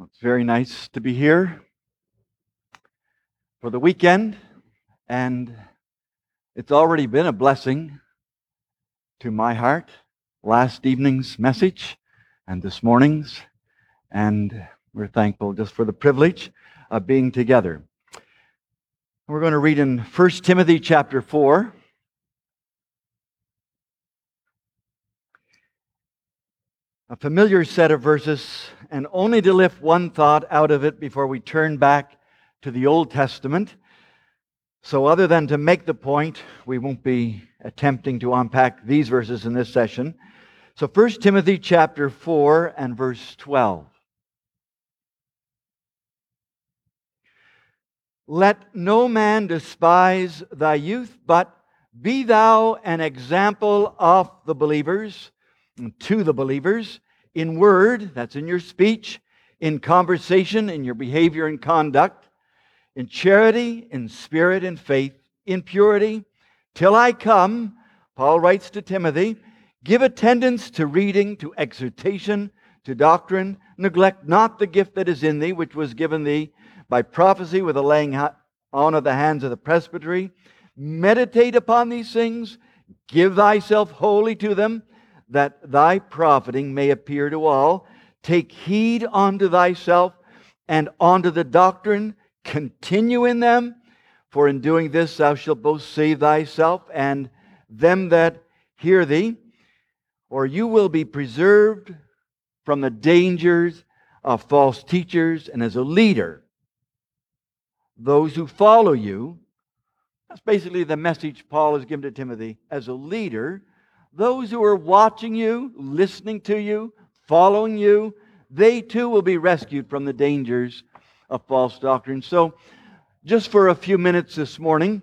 Well, it's very nice to be here for the weekend, and it's already been a blessing to my heart. Last evening's message and this morning's, and we're thankful just for the privilege of being together. We're going to read in 1 Timothy chapter 4. A familiar set of verses, and only to lift one thought out of it before we turn back to the Old Testament. So, other than to make the point, we won't be attempting to unpack these verses in this session. So, 1 Timothy chapter 4 and verse 12. Let no man despise thy youth, but be thou an example of the believers to the believers in word, that's in your speech, in conversation, in your behavior and conduct, in charity, in spirit and faith, in purity, till I come, Paul writes to Timothy, give attendance to reading, to exhortation, to doctrine, neglect not the gift that is in thee, which was given thee by prophecy with the laying on of the hands of the presbytery. Meditate upon these things, give thyself wholly to them that thy profiting may appear to all. Take heed unto thyself and unto the doctrine, continue in them, for in doing this thou shalt both save thyself and them that hear thee, or you will be preserved from the dangers of false teachers, and as a leader, those who follow you. That's basically the message Paul has given to Timothy. As a leader, those who are watching you, listening to you, following you, they too will be rescued from the dangers of false doctrine. So, just for a few minutes this morning,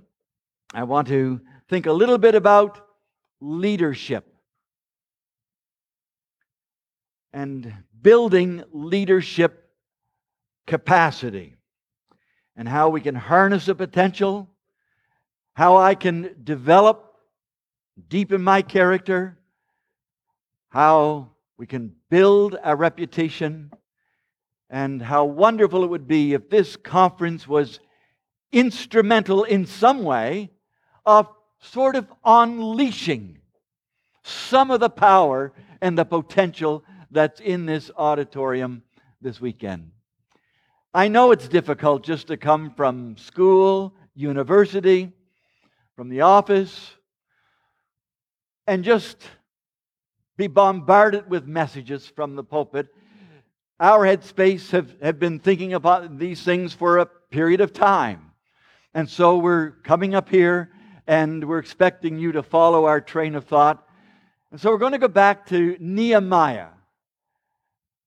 I want to think a little bit about leadership and building leadership capacity and how we can harness the potential, how I can develop deepen my character, how we can build a reputation, and how wonderful it would be if this conference was instrumental in some way of sort of unleashing some of the power and the potential that's in this auditorium this weekend. I know it's difficult just to come from school, university, from the office, and just be bombarded with messages from the pulpit. Our headspace have, have been thinking about these things for a period of time. And so we're coming up here and we're expecting you to follow our train of thought. And so we're going to go back to Nehemiah.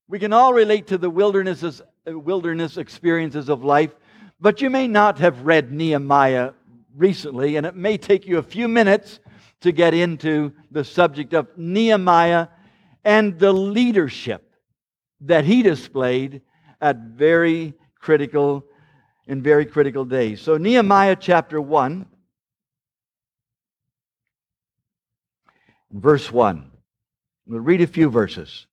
We can all relate to the wilderness, wilderness experiences of life, but you may not have read Nehemiah recently, and it may take you a few minutes to get into the subject of Nehemiah and the leadership that he displayed at very critical in very critical days. So Nehemiah chapter 1 verse 1. We'll read a few verses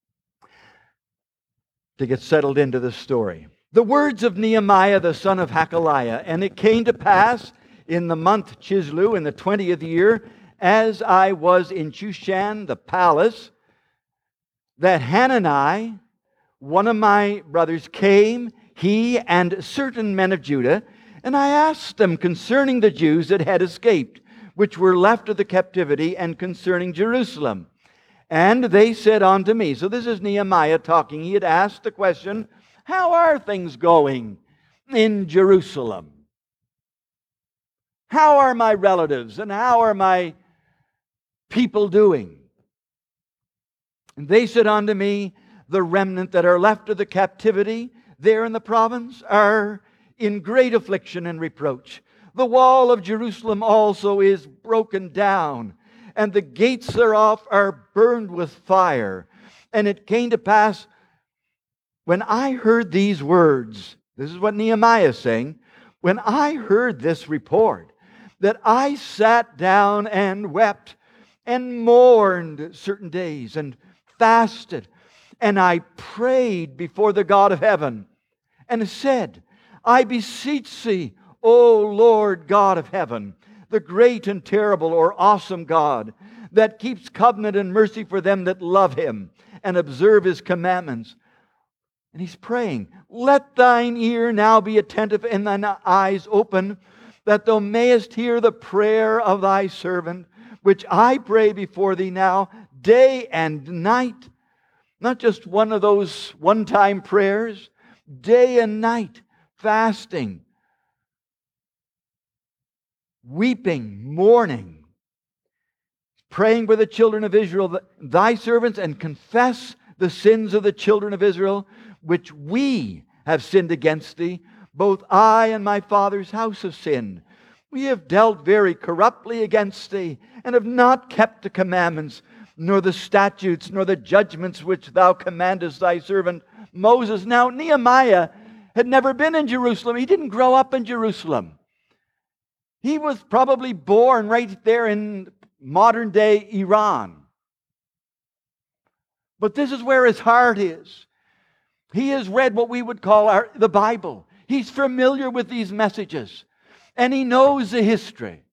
to get settled into the story. The words of Nehemiah the son of Hachaliah, and it came to pass in the month Chisleu in the 20th year as I was in Shushan, the palace, that Hanani, one of my brothers, came, he and certain men of Judah, and I asked them concerning the Jews that had escaped, which were left of the captivity, and concerning Jerusalem. And they said unto me, so this is Nehemiah talking. He had asked the question, How are things going in Jerusalem? How are my relatives and how are my people doing? And they said unto me, The remnant that are left of the captivity there in the province are in great affliction and reproach. The wall of Jerusalem also is broken down, and the gates thereof are burned with fire. And it came to pass when I heard these words, this is what Nehemiah is saying, when I heard this report, that I sat down and wept and mourned certain days and fasted And I prayed before the God of heaven and said, I beseech thee, O Lord God of heaven, the great and terrible or awesome God, that keeps covenant and mercy for them that love him and observe his commandments. And he's praying, Let thine ear now be attentive and thine eyes open, that thou mayest hear the prayer of thy servant, which I pray before thee now, day and night. Not just one of those one time prayers, day and night, fasting, weeping, mourning, praying for the children of Israel, thy servants, and confess the sins of the children of Israel, which we have sinned against thee. Both I and my father's house have sinned. We have dealt very corruptly against thee, and have not kept the commandments, nor the statutes, nor the judgments which thou commandest thy servant Moses. Now, Nehemiah had never been in Jerusalem. He didn't grow up in Jerusalem. He was probably born right there in modern day Iran. But this is where his heart is. He has read what we would call our, the Bible. He's familiar with these messages. And he knows the history.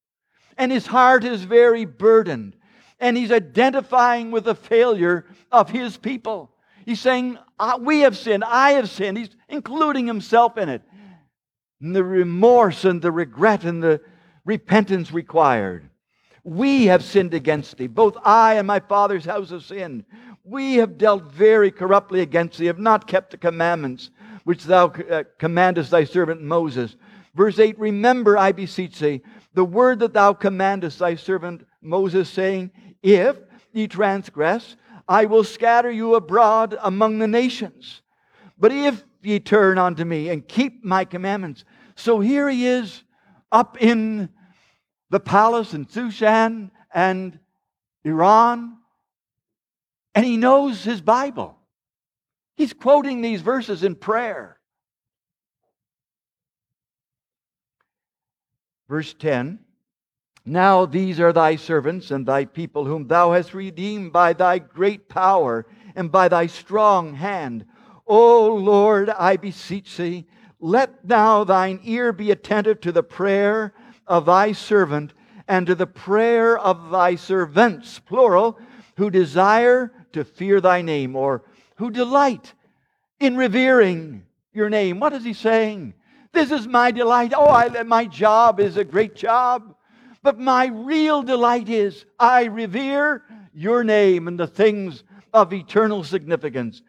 And his heart is very burdened. And he's identifying with the failure of his people. He's saying, We have sinned. I have sinned. He's including himself in it. And the remorse and the regret and the repentance required. We have sinned against thee. Both I and my father's house have sinned. We have dealt very corruptly against thee, have not kept the commandments which thou uh, commandest thy servant Moses. Verse 8 Remember, I beseech thee, the word that thou commandest thy servant Moses, saying, If ye transgress, I will scatter you abroad among the nations. But if ye turn unto me and keep my commandments. So here he is up in the palace in Shushan and Iran, and he knows his Bible. He's quoting these verses in prayer. Verse 10 Now these are thy servants and thy people, whom thou hast redeemed by thy great power and by thy strong hand. O Lord, I beseech thee, let now thine ear be attentive to the prayer of thy servant and to the prayer of thy servants, plural, who desire to fear thy name or who delight in revering your name. What is he saying? This is my delight. Oh, I, my job is a great job. But my real delight is I revere your name and the things of eternal significance.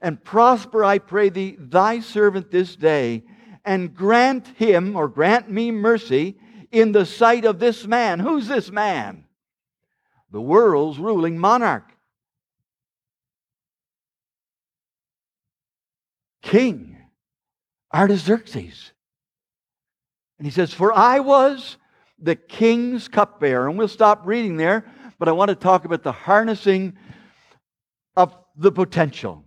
And prosper, I pray thee, thy servant this day, and grant him or grant me mercy in the sight of this man. Who's this man? The world's ruling monarch. King Artaxerxes. And he says, For I was the king's cupbearer. And we'll stop reading there, but I want to talk about the harnessing of the potential.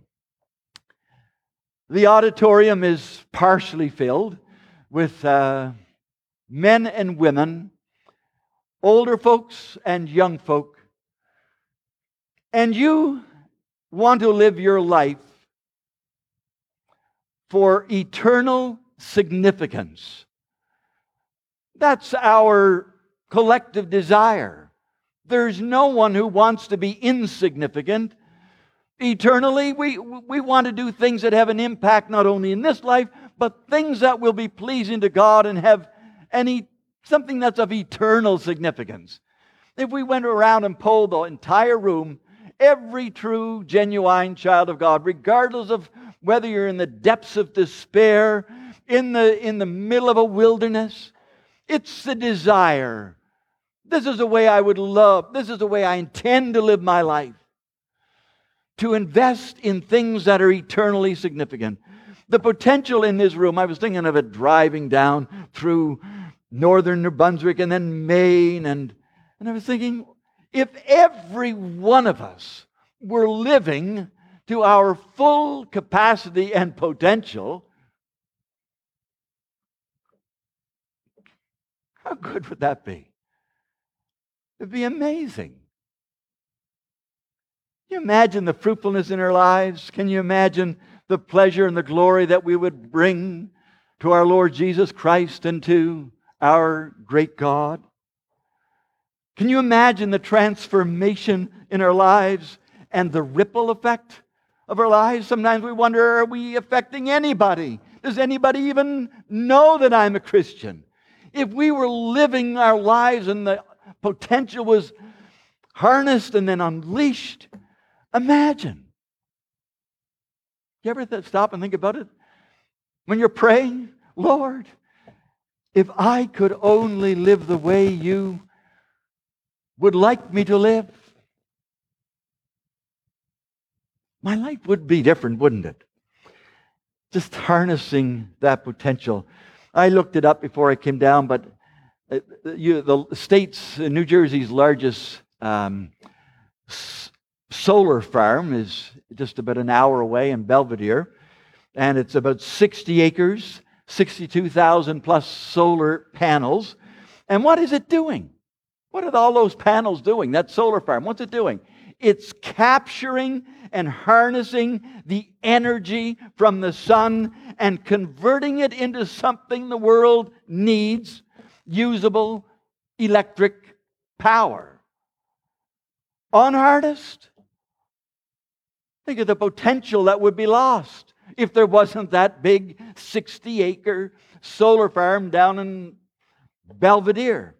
The auditorium is partially filled with uh, men and women, older folks and young folk, and you want to live your life for eternal significance. That's our collective desire. There's no one who wants to be insignificant. Eternally, we, we want to do things that have an impact not only in this life, but things that will be pleasing to God and have any something that's of eternal significance. If we went around and polled the entire room, every true, genuine child of God, regardless of whether you're in the depths of despair, in the, in the middle of a wilderness, it's the desire. This is the way I would love, this is the way I intend to live my life. To invest in things that are eternally significant. The potential in this room, I was thinking of it driving down through northern New Brunswick and then Maine. And, and I was thinking, if every one of us were living to our full capacity and potential, how good would that be? It'd be amazing. Can you imagine the fruitfulness in our lives? Can you imagine the pleasure and the glory that we would bring to our Lord Jesus Christ and to our great God? Can you imagine the transformation in our lives and the ripple effect of our lives? Sometimes we wonder are we affecting anybody? Does anybody even know that I'm a Christian? If we were living our lives and the potential was harnessed and then unleashed, Imagine. You ever stop and think about it? When you're praying, Lord, if I could only live the way you would like me to live, my life would be different, wouldn't it? Just harnessing that potential. I looked it up before I came down, but uh, the state's, New Jersey's largest um, solar farm is just about an hour away in Belvidere, and it's about 60 acres, 62,000 plus solar panels. And what is it doing? What are all those panels doing? That solar farm, what's it doing? It's capturing and harnessing the energy from the sun and converting it into something the world needs usable electric power. Unharnessed, Think of the potential that would be lost if there wasn't that big 60 acre solar farm down in Belvidere.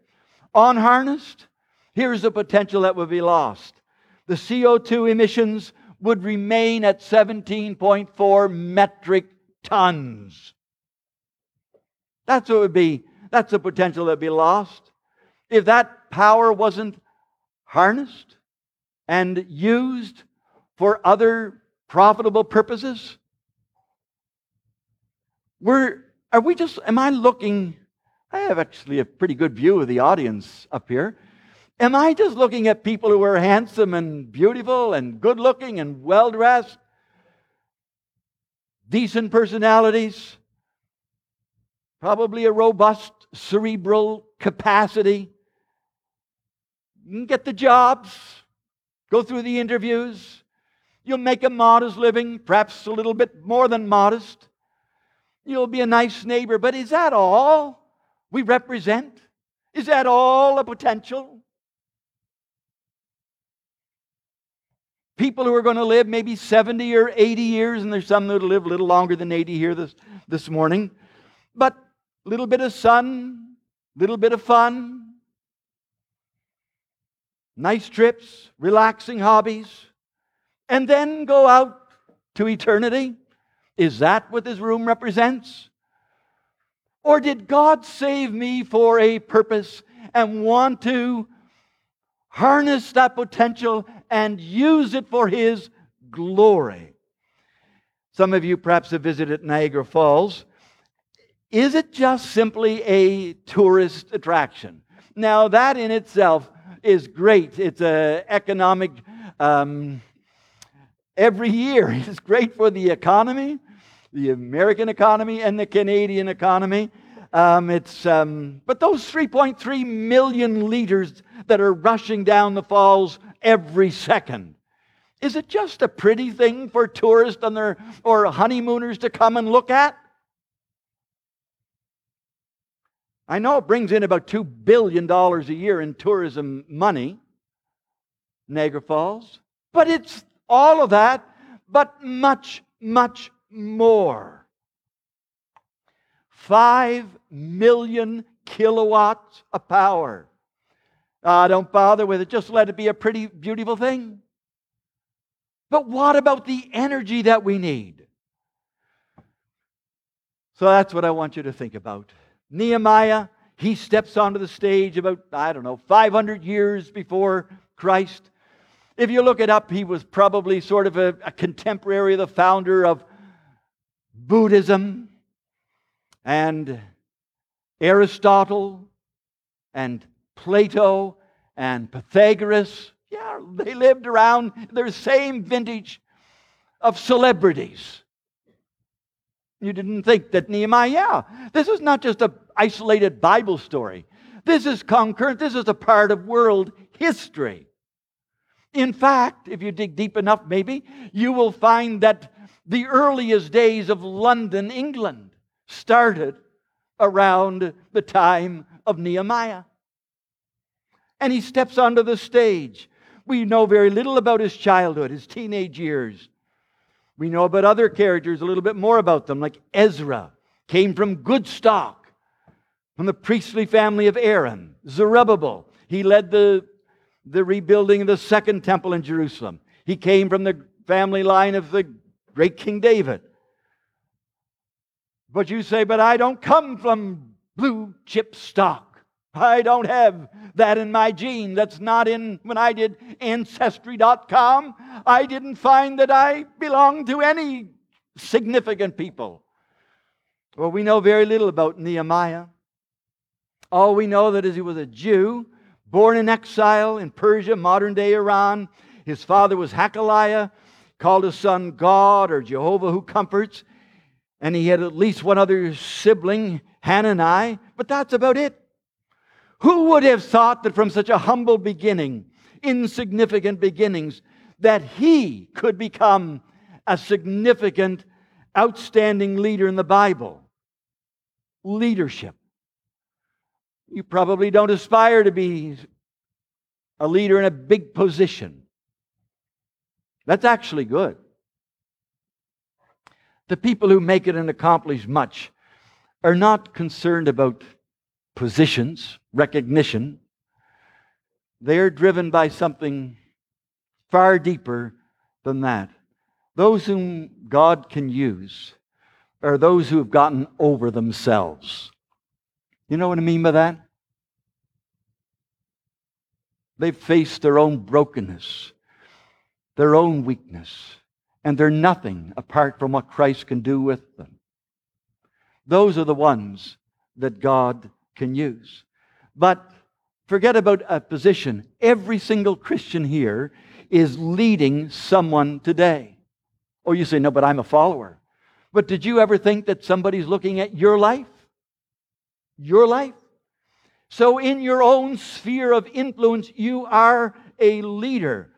Unharnessed, here's the potential that would be lost. The CO2 emissions would remain at 17.4 metric tons. That's what would be, that's the potential that would be lost. If that power wasn't harnessed and used for other profitable purposes? We're, are we just, am I looking? I have actually a pretty good view of the audience up here. Am I just looking at people who are handsome and beautiful and good looking and well dressed? Decent personalities? Probably a robust cerebral capacity? You Get the jobs, go through the interviews, You'll make a modest living, perhaps a little bit more than modest. You'll be a nice neighbor, but is that all we represent? Is that all the potential? People who are going to live maybe 70 or 80 years, and there's some that'll live a little longer than 80 here this, this morning. But a little bit of sun, little bit of fun, nice trips, relaxing hobbies and then go out to eternity? Is that what this room represents? Or did God save me for a purpose and want to harness that potential and use it for His glory? Some of you perhaps have visited Niagara Falls. Is it just simply a tourist attraction? Now, that in itself is great. It's an economic um, every year. It's great for the economy, the American economy, and the Canadian economy. Um, it's, um, but those 3.3 million liters that are rushing down the falls every second, is it just a pretty thing for tourists on their, or honeymooners to come and look at? I know it brings in about $2 billion a year in tourism money, Niagara Falls, but it's all of that, but much, much more. Five million kilowatts of power. Ah, don't bother with it. Just let it be a pretty, beautiful thing. But what about the energy that we need? So that's what I want you to think about. Nehemiah, he steps onto the stage about, I don't know, 500 years before Christ. If you look it up, he was probably sort of a, a contemporary of the founder of Buddhism and Aristotle and Plato and Pythagoras. Yeah, they lived around their same vintage of celebrities. You didn't think that Nehemiah, this is not just an isolated Bible story. This is concurrent, this is a part of world history. In fact, if you dig deep enough, maybe, you will find that the earliest days of London, England, started around the time of Nehemiah. And he steps onto the stage. We know very little about his childhood, his teenage years. We know about other characters, a little bit more about them, like Ezra, came from good stock, from the priestly family of Aaron. Zerubbabel, he led the, the rebuilding of the second temple in Jerusalem. He came from the family line of the great King David. But you say, but I don't come from blue chip stock. I don't have that in my gene. That's not in when I did Ancestry.com. I didn't find that I belonged to any significant people. Well, we know very little about Nehemiah. All we know that is he was a Jew, born in exile in Persia, modern day Iran. His father was Hachaliah, called his son God or Jehovah who comforts. And he had at least one other sibling, Hanani, but that's about it. Who would have thought that from such a humble beginning, insignificant beginnings, that he could become a significant, outstanding leader in the Bible? Leadership. You probably don't aspire to be a leader in a big position. That's actually good. The people who make it and accomplish much are not concerned about positions, recognition. They are driven by something far deeper than that. Those whom God can use are those who have gotten over themselves. You know what I mean by that? They've faced their own brokenness, their own weakness, and they're nothing apart from what Christ can do with them. Those are the ones that God can use. But forget about a position. Every single Christian here is leading someone today. Oh, you say, no, but I'm a follower. But did you ever think that somebody's looking at your life? Your life? So, in your own sphere of influence, you are a leader.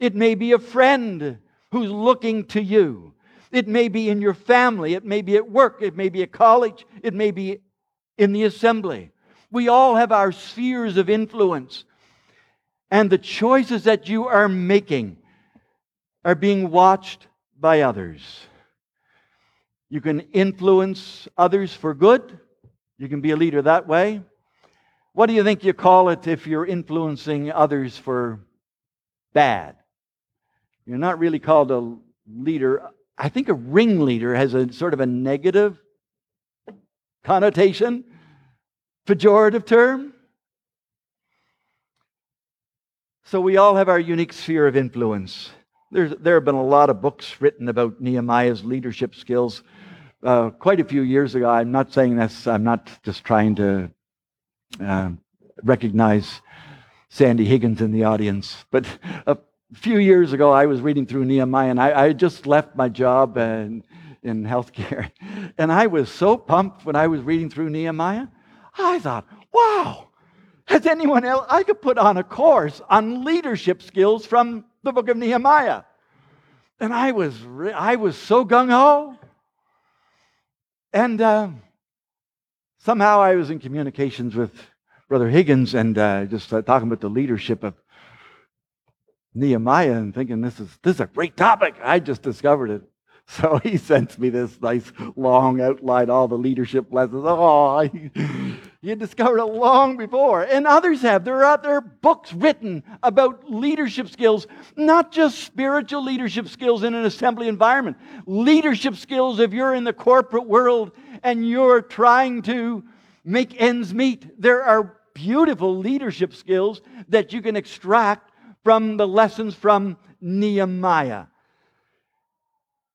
It may be a friend who's looking to you. It may be in your family. It may be at work. It may be at college. It may be in the assembly. We all have our spheres of influence. And the choices that you are making are being watched by others. You can influence others for good. You can be a leader that way. What do you think you call it if you're influencing others for bad? You're not really called a leader. I think a ringleader has a sort of a negative connotation, pejorative term. So we all have our unique sphere of influence. There's, there have been a lot of books written about Nehemiah's leadership skills uh, quite a few years ago. I'm not saying this, I'm not just trying to uh, recognize Sandy Higgins in the audience, but a few years ago I was reading through Nehemiah and I, I just left my job and in healthcare. And I was so pumped when I was reading through Nehemiah. I thought, wow, has anyone else? I could put on a course on leadership skills from the book of Nehemiah. And I was, I was so gung ho. And uh, somehow I was in communications with Brother Higgins and uh, just uh, talking about the leadership of Nehemiah and thinking this is this is a great topic. I just discovered it. So he sends me this nice long outline, all the leadership lessons. Oh, you discovered it long before. And others have. There are, are books written about leadership skills, not just spiritual leadership skills in an assembly environment, leadership skills if you're in the corporate world and you're trying to make ends meet. There are beautiful leadership skills that you can extract from the lessons from Nehemiah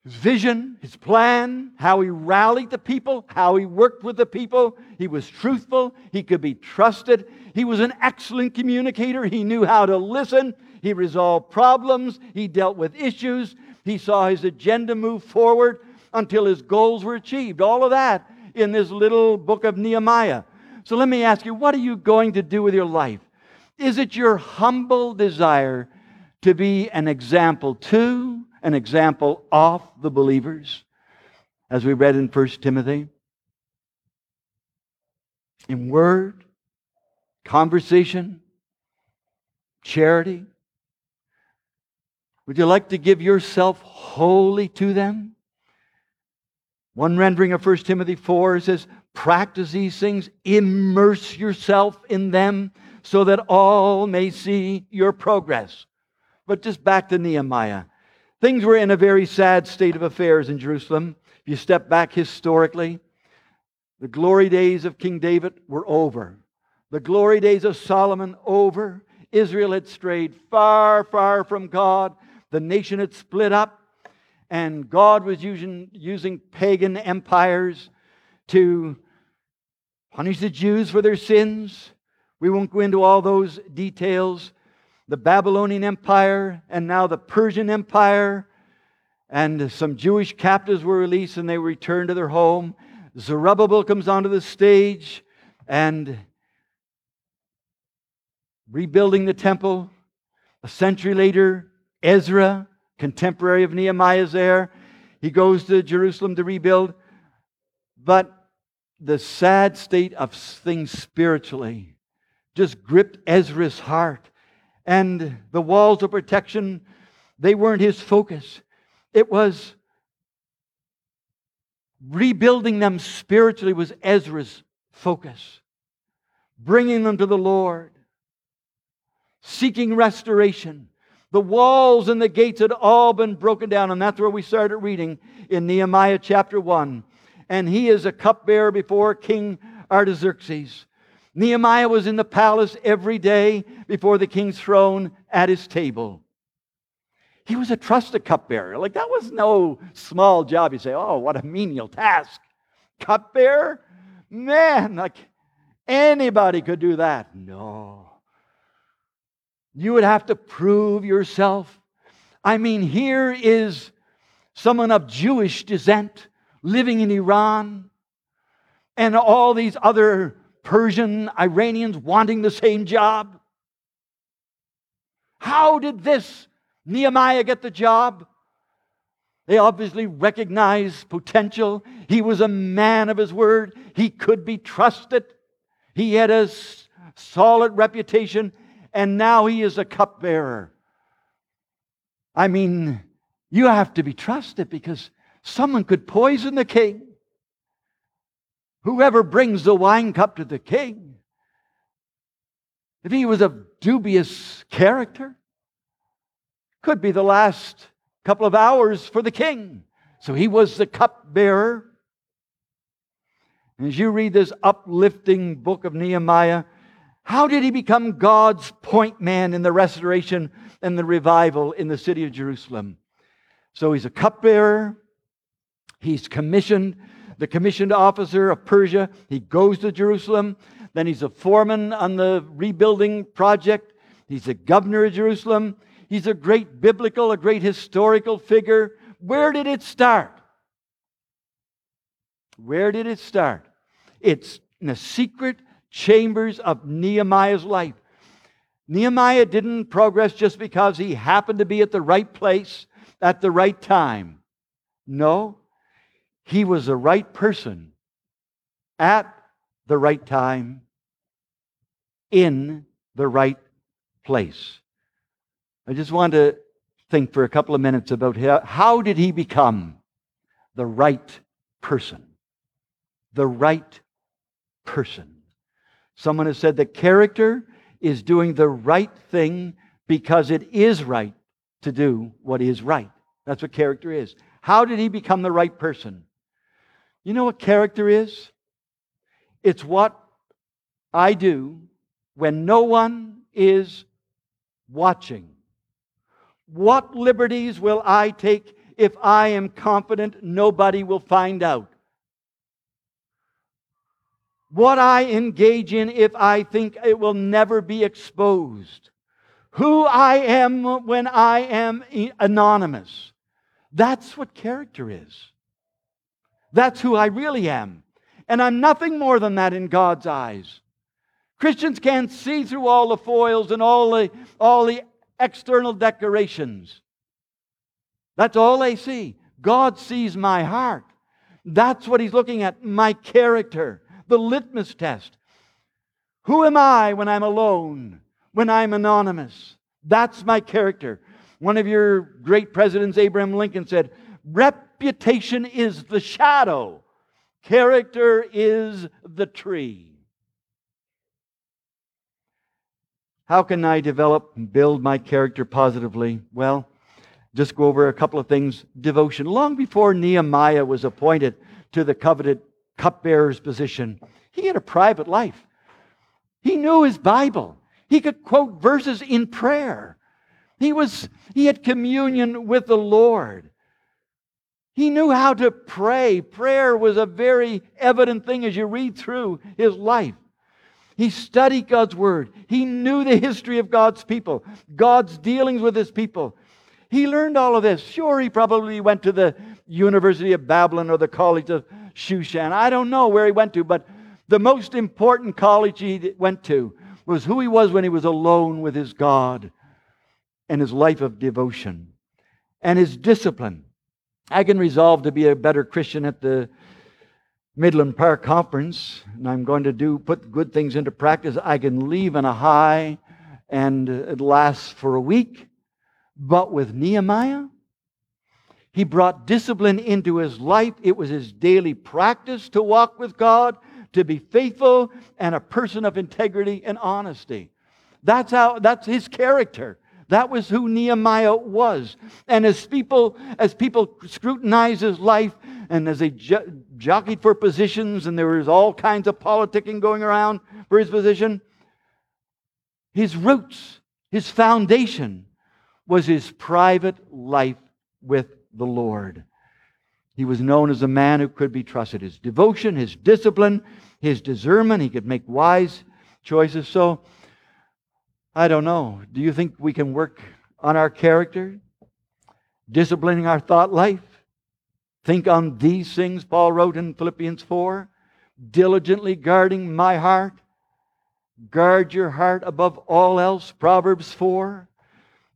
his vision, his plan, how he rallied the people, how he worked with the people. He was truthful, he could be trusted. He was an excellent communicator. He knew how to listen, he resolved problems, he dealt with issues, he saw his agenda move forward until his goals were achieved. All of that in this little book of Nehemiah. So let me ask you, what are you going to do with your life? Is it your humble desire to be an example to, an example of the believers, as we read in 1 Timothy. In word, conversation, charity. Would you like to give yourself wholly to them? One rendering of 1 Timothy 4 says, Practice these things, immerse yourself in them, so that all may see your progress. But just back to Nehemiah. Things were in a very sad state of affairs in Jerusalem. If you step back historically, the glory days of King David were over. The glory days of Solomon over. Israel had strayed far, far from God. The nation had split up, and God was using, using pagan empires to punish the Jews for their sins. We won't go into all those details. The Babylonian Empire and now the Persian Empire, and some Jewish captives were released and they returned to their home. Zerubbabel comes onto the stage and rebuilding the temple. A century later, Ezra, contemporary of Nehemiah, is there. He goes to Jerusalem to rebuild. But the sad state of things spiritually just gripped Ezra's heart. And the walls of protection, they weren't his focus. It was rebuilding them spiritually was Ezra's focus. Bringing them to the Lord. Seeking restoration. The walls and the gates had all been broken down, and that's where we started reading in Nehemiah chapter 1. And he is a cupbearer before King Artaxerxes. Nehemiah was in the palace every day before the king's throne at his table. He was a trusted cupbearer. Like, that was no small job. You say, oh, what a menial task. Cupbearer? Man, like anybody could do that. No. You would have to prove yourself. I mean, here is someone of Jewish descent living in Iran, and all these other Persian Iranians wanting the same job. How did this Nehemiah get the job? They obviously recognized potential. He was a man of his word. He could be trusted. He had a solid reputation and now he is a cupbearer. I mean, you have to be trusted because someone could poison the king. Whoever brings the wine cup to the king, if he was of dubious character, could be the last couple of hours for the king. So he was the cupbearer. As you read this uplifting book of Nehemiah, how did he become God's point man in the restoration and the revival in the city of Jerusalem? So he's a cupbearer. He's commissioned, the commissioned officer of Persia. He goes to Jerusalem. Then he's a foreman on the rebuilding project. He's a governor of Jerusalem. He's a great biblical, a great historical figure. Where did it start? Where did it start? It's in the secret chambers of Nehemiah's life. Nehemiah didn't progress just because he happened to be at the right place at the right time. No, he was the right person at the right time in the right place. I just want to think for a couple of minutes about how, how did he become the right person? The right person. Someone has said that character is doing the right thing because it is right to do what is right. That's what character is. How did he become the right person? You know what character is? It's what I do when no one is watching. What liberties will I take if I am confident nobody will find out? what I engage in if I think it will never be exposed, who I am when I am anonymous. That's what character is. That's who I really am. And I'm nothing more than that in God's eyes. Christians can't see through all the foils and all the, all the external decorations. That's all they see. God sees my heart. That's what He's looking at my character, the litmus test. Who am I when I'm alone, when I'm anonymous? That's my character. One of your great presidents, Abraham Lincoln, said, Reputation is the shadow, character is the tree. How can I develop and build my character positively? Well, just go over a couple of things. Devotion. Long before Nehemiah was appointed to the coveted cupbearer's position, he had a private life. He knew his Bible. He could quote verses in prayer. He was he had communion with the Lord. He knew how to pray. Prayer was a very evident thing as you read through his life. He studied God's word. He knew the history of God's people, God's dealings with his people. He learned all of this. Sure, he probably went to the University of Babylon or the College of Shushan. I don't know where he went to, but the most important college he went to was who he was when he was alone with his God and his life of devotion and his discipline. I can resolve to be a better Christian at the Midland Park Conference, and I'm going to do put good things into practice. I can leave on a high, and it lasts for a week. But with Nehemiah, he brought discipline into his life. It was his daily practice to walk with God, to be faithful, and a person of integrity and honesty. That's how. That's his character. That was who Nehemiah was. And as people, as people scrutinized his life and as they jo- jockeyed for positions and there was all kinds of politicking going around for his position, his roots, his foundation was his private life with the Lord. He was known as a man who could be trusted. His devotion, his discipline, his discernment, he could make wise choices. So, I don't know. Do you think we can work on our character? Disciplining our thought life? Think on these things, Paul wrote in Philippians 4. Diligently guarding my heart. Guard your heart above all else, Proverbs 4.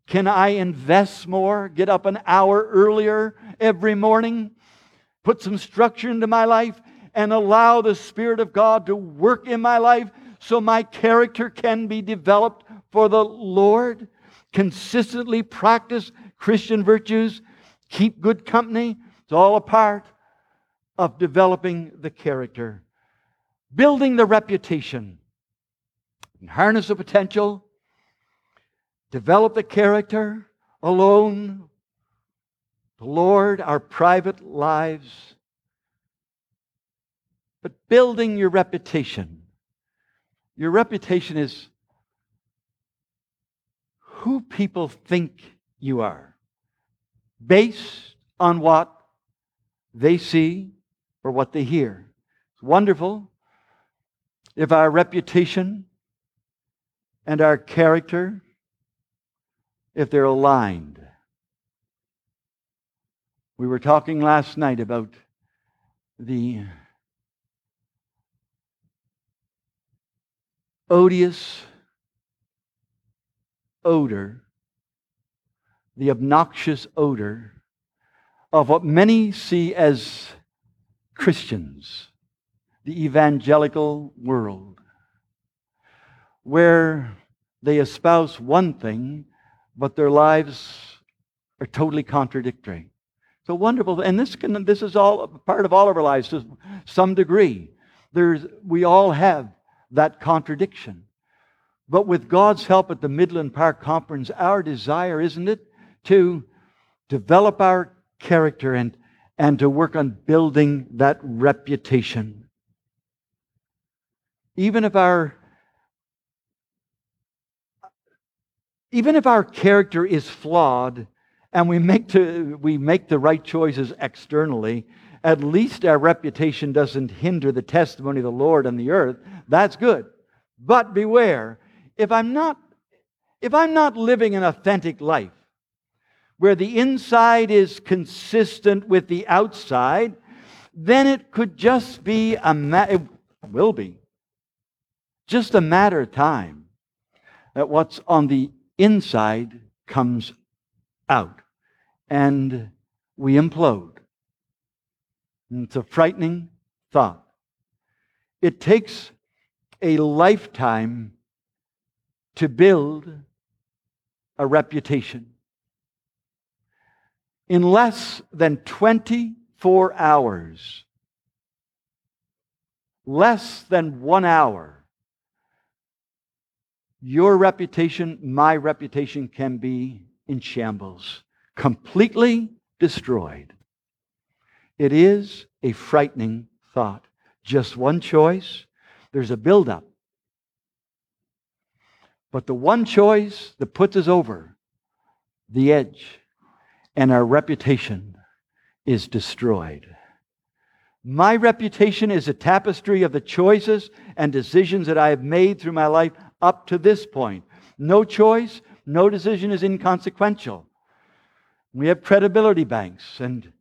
Can I invest more? Get up an hour earlier every morning? Put some structure into my life and allow the Spirit of God to work in my life so my character can be developed for the Lord, consistently practice Christian virtues, keep good company. It's all a part of developing the character, building the reputation, harness the potential, develop the character alone, the Lord, our private lives, but building your reputation. Your reputation is who people think you are based on what they see or what they hear. It's wonderful if our reputation and our character if they're aligned. We were talking last night about the odious odor, the obnoxious odor of what many see as Christians, the evangelical world, where they espouse one thing, but their lives are totally contradictory. So wonderful, and this can this is all part of all of our lives to some degree. There's we all have that contradiction. But with God's help at the Midland Park Conference, our desire, isn't it, to develop our character and, and to work on building that reputation. Even if our even if our character is flawed and we make, to, we make the right choices externally, at least our reputation doesn't hinder the testimony of the Lord on the earth. That's good. But beware, if I'm not if I'm not living an authentic life where the inside is consistent with the outside, then it could just be a ma- it will be just a matter of time that what's on the inside comes out and we implode. And it's a frightening thought. It takes a lifetime to build a reputation. In less than 24 hours, less than one hour, your reputation, my reputation can be in shambles, completely destroyed. It is a frightening thought. Just one choice, there's a buildup. But the one choice that puts us over the edge and our reputation is destroyed. My reputation is a tapestry of the choices and decisions that I have made through my life up to this point. No choice, no decision is inconsequential. We have credibility banks, and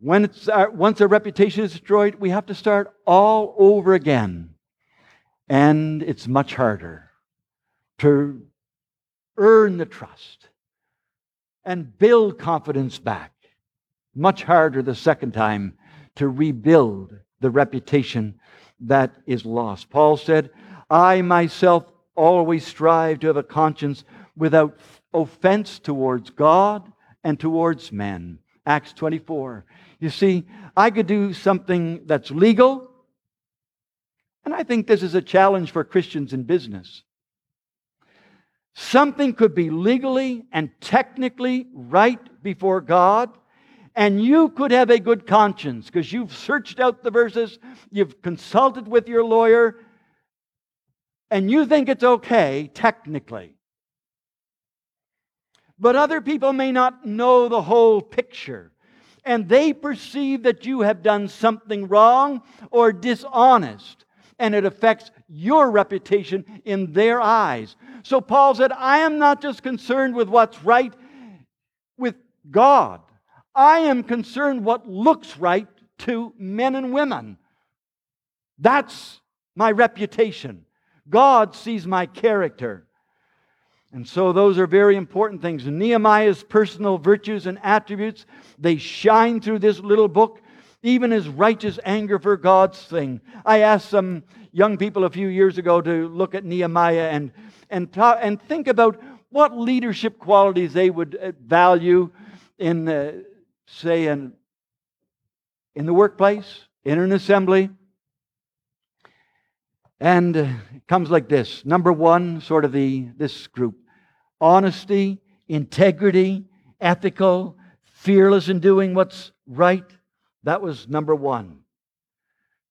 when our, uh, once our reputation is destroyed, we have to start all over again. And it's much harder to earn the trust and build confidence back. Much harder the second time to rebuild the reputation that is lost. Paul said, I myself always strive to have a conscience without offense towards God and towards men. Acts 24. You see, I could do something that's legal, and I think this is a challenge for Christians in business. Something could be legally and technically right before God, and you could have a good conscience because you've searched out the verses, you've consulted with your lawyer, and you think it's okay technically. But other people may not know the whole picture, and they perceive that you have done something wrong or dishonest, and it affects your reputation in their eyes. So Paul said, I am not just concerned with what's right with God. I am concerned what looks right to men and women. That's my reputation. God sees my character. And so those are very important things. Nehemiah's personal virtues and attributes, they shine through this little book, even his righteous anger for God's thing. I asked some young people a few years ago to look at Nehemiah and, and, talk, and think about what leadership qualities they would uh, value in uh, say, in, in the workplace, in an assembly. And it comes like this. Number one, sort of the this group. Honesty, integrity, ethical, fearless in doing what's right. That was number one.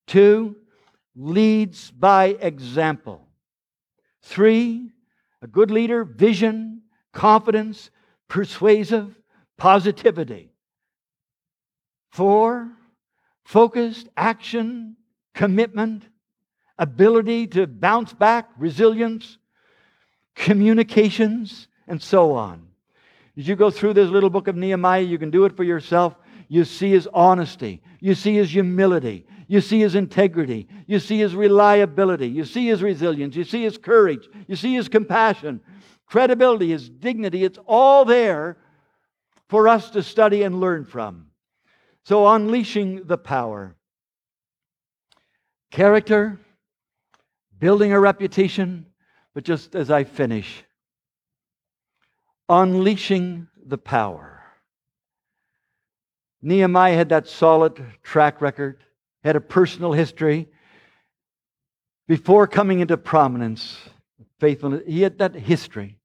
Two, leads by example. Three, a good leader, vision, confidence, persuasive, positivity. Four, focused action, commitment, ability to bounce back, resilience, communications, and so on. As you go through this little book of Nehemiah, you can do it for yourself. You see his honesty, you see his humility, you see his integrity, you see his reliability, you see his resilience, you see his courage, you see his compassion, credibility, his dignity. It's all there for us to study and learn from. So, unleashing the power. Character, building a reputation, but just as I finish, unleashing the power. Nehemiah had that solid track record, had a personal history. Before coming into prominence, faithfulness, he had that history,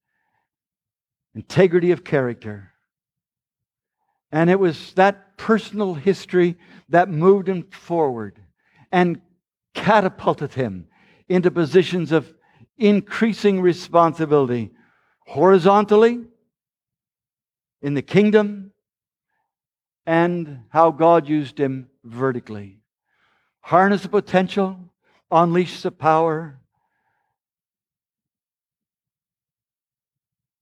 integrity of character. And it was that personal history that moved him forward and catapulted him into positions of increasing responsibility horizontally in the kingdom and how God used him vertically. Harness the potential, unleash the power.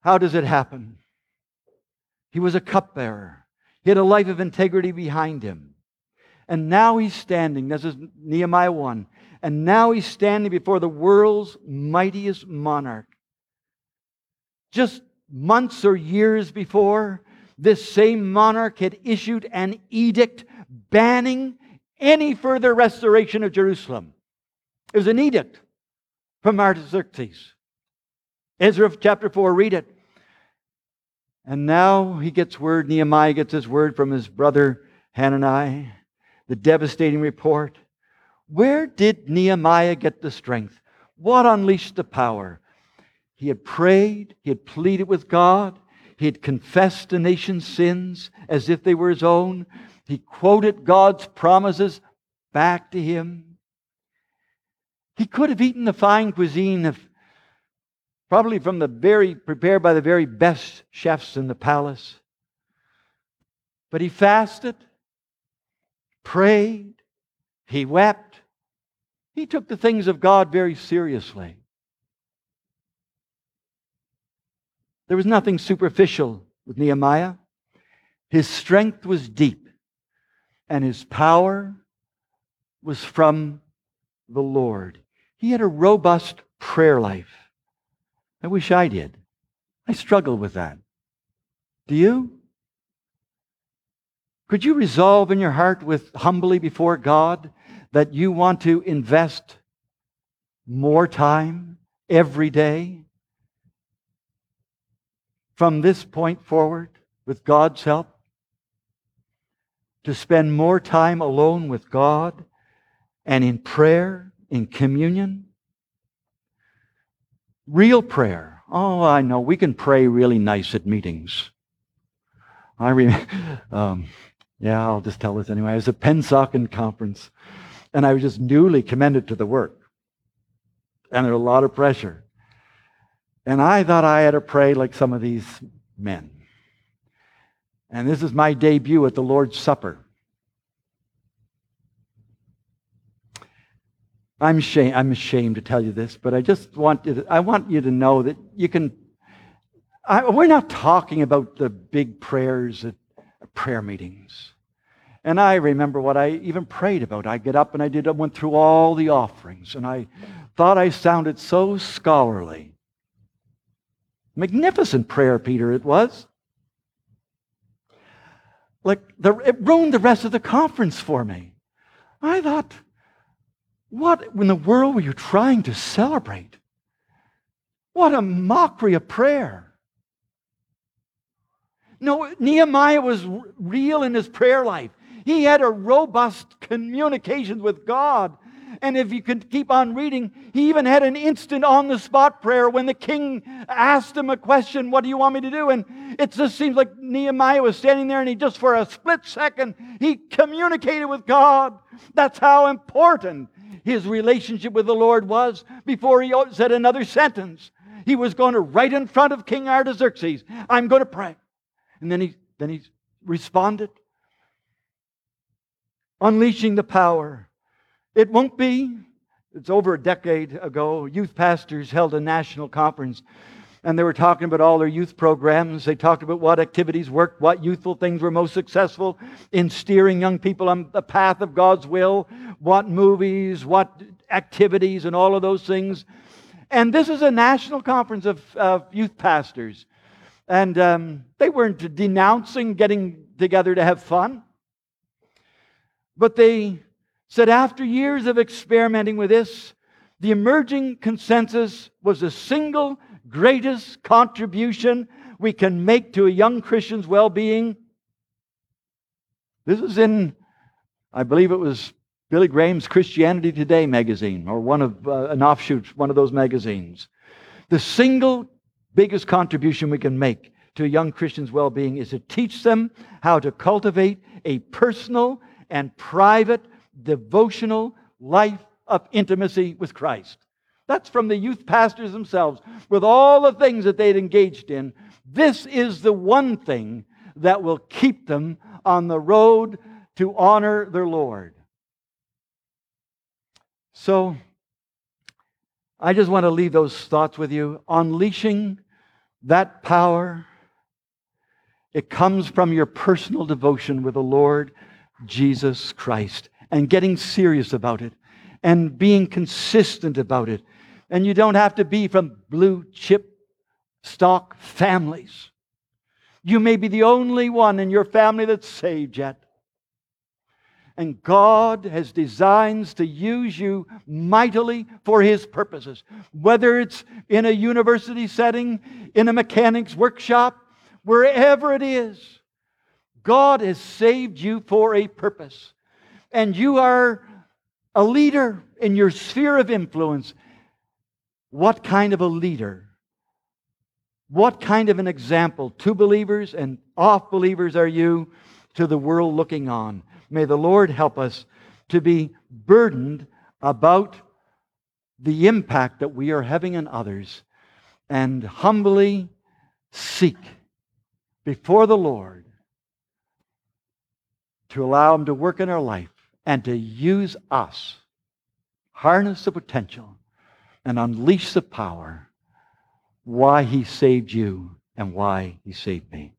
How does it happen? He was a cupbearer. He had a life of integrity behind him. And now he's standing, this is Nehemiah 1, and now he's standing before the world's mightiest monarch. Just months or years before, this same monarch had issued an edict banning any further restoration of Jerusalem. It was an edict from Artaxerxes. Ezra chapter 4, read it. And now he gets word, Nehemiah gets his word from his brother Hanani, the devastating report. Where did Nehemiah get the strength? What unleashed the power? He had prayed, he had pleaded with God, he had confessed the nation's sins as if they were his own. He quoted God's promises back to him. He could have eaten the fine cuisine of probably from the very prepared by the very best chefs in the palace. But he fasted, prayed, he wept. He took the things of God very seriously. There was nothing superficial with Nehemiah. His strength was deep, and his power was from the Lord. He had a robust prayer life. I wish I did. I struggle with that. Do you? Could you resolve in your heart with humbly before God that you want to invest more time every day from this point forward, with God's help, to spend more time alone with God and in prayer, in communion. Real prayer. Oh, I know. We can pray really nice at meetings. I remember, um, yeah, I'll just tell this anyway. I was at Pennsauken conference, and I was just newly commended to the work. And there was a lot of pressure. And I thought I had to pray like some of these men. And this is my debut at the Lord's Supper. I'm, shame, I'm ashamed to tell you this, but I just want you to, I want you to know that you can. I, we're not talking about the big prayers at prayer meetings. And I remember what I even prayed about. I get up and I did I went through all the offerings, and I thought I sounded so scholarly. Magnificent prayer, Peter, it was. Like, the, it ruined the rest of the conference for me. I thought, what in the world were you trying to celebrate? What a mockery of prayer. No, Nehemiah was real in his prayer life. He had a robust communication with God. And if you could keep on reading, he even had an instant on the spot prayer when the king asked him a question, What do you want me to do? And it just seems like Nehemiah was standing there and he just for a split second, he communicated with God. That's how important his relationship with the Lord was before he said another sentence. He was going to right in front of King Artaxerxes, I'm going to pray. And then he, then he responded, unleashing the power it won't be. It's over a decade ago. Youth pastors held a national conference and they were talking about all their youth programs. They talked about what activities worked, what youthful things were most successful in steering young people on the path of God's will, what movies, what activities, and all of those things. And this is a national conference of, of youth pastors. And um, they weren't denouncing getting together to have fun, but they said after years of experimenting with this, the emerging consensus was the single greatest contribution we can make to a young Christian's well being. This is in, I believe it was Billy Graham's Christianity Today magazine, or one of uh, an offshoot, one of those magazines. The single biggest contribution we can make to a young Christian's well being is to teach them how to cultivate a personal and private devotional life of intimacy with Christ. That's from the youth pastors themselves. With all the things that they'd engaged in, this is the one thing that will keep them on the road to honor their Lord. So, I just want to leave those thoughts with you. Unleashing that power, it comes from your personal devotion with the Lord Jesus Christ and getting serious about it and being consistent about it. And you don't have to be from blue chip stock families. You may be the only one in your family that's saved yet. And God has designs to use you mightily for His purposes. Whether it's in a university setting, in a mechanic's workshop, wherever it is, God has saved you for a purpose. And you are a leader in your sphere of influence. What kind of a leader? What kind of an example to believers and off believers are you to the world looking on? May the Lord help us to be burdened about the impact that we are having on others and humbly seek before the Lord to allow Him to work in our life and to use us, harness the potential, and unleash the power why He saved you and why He saved me.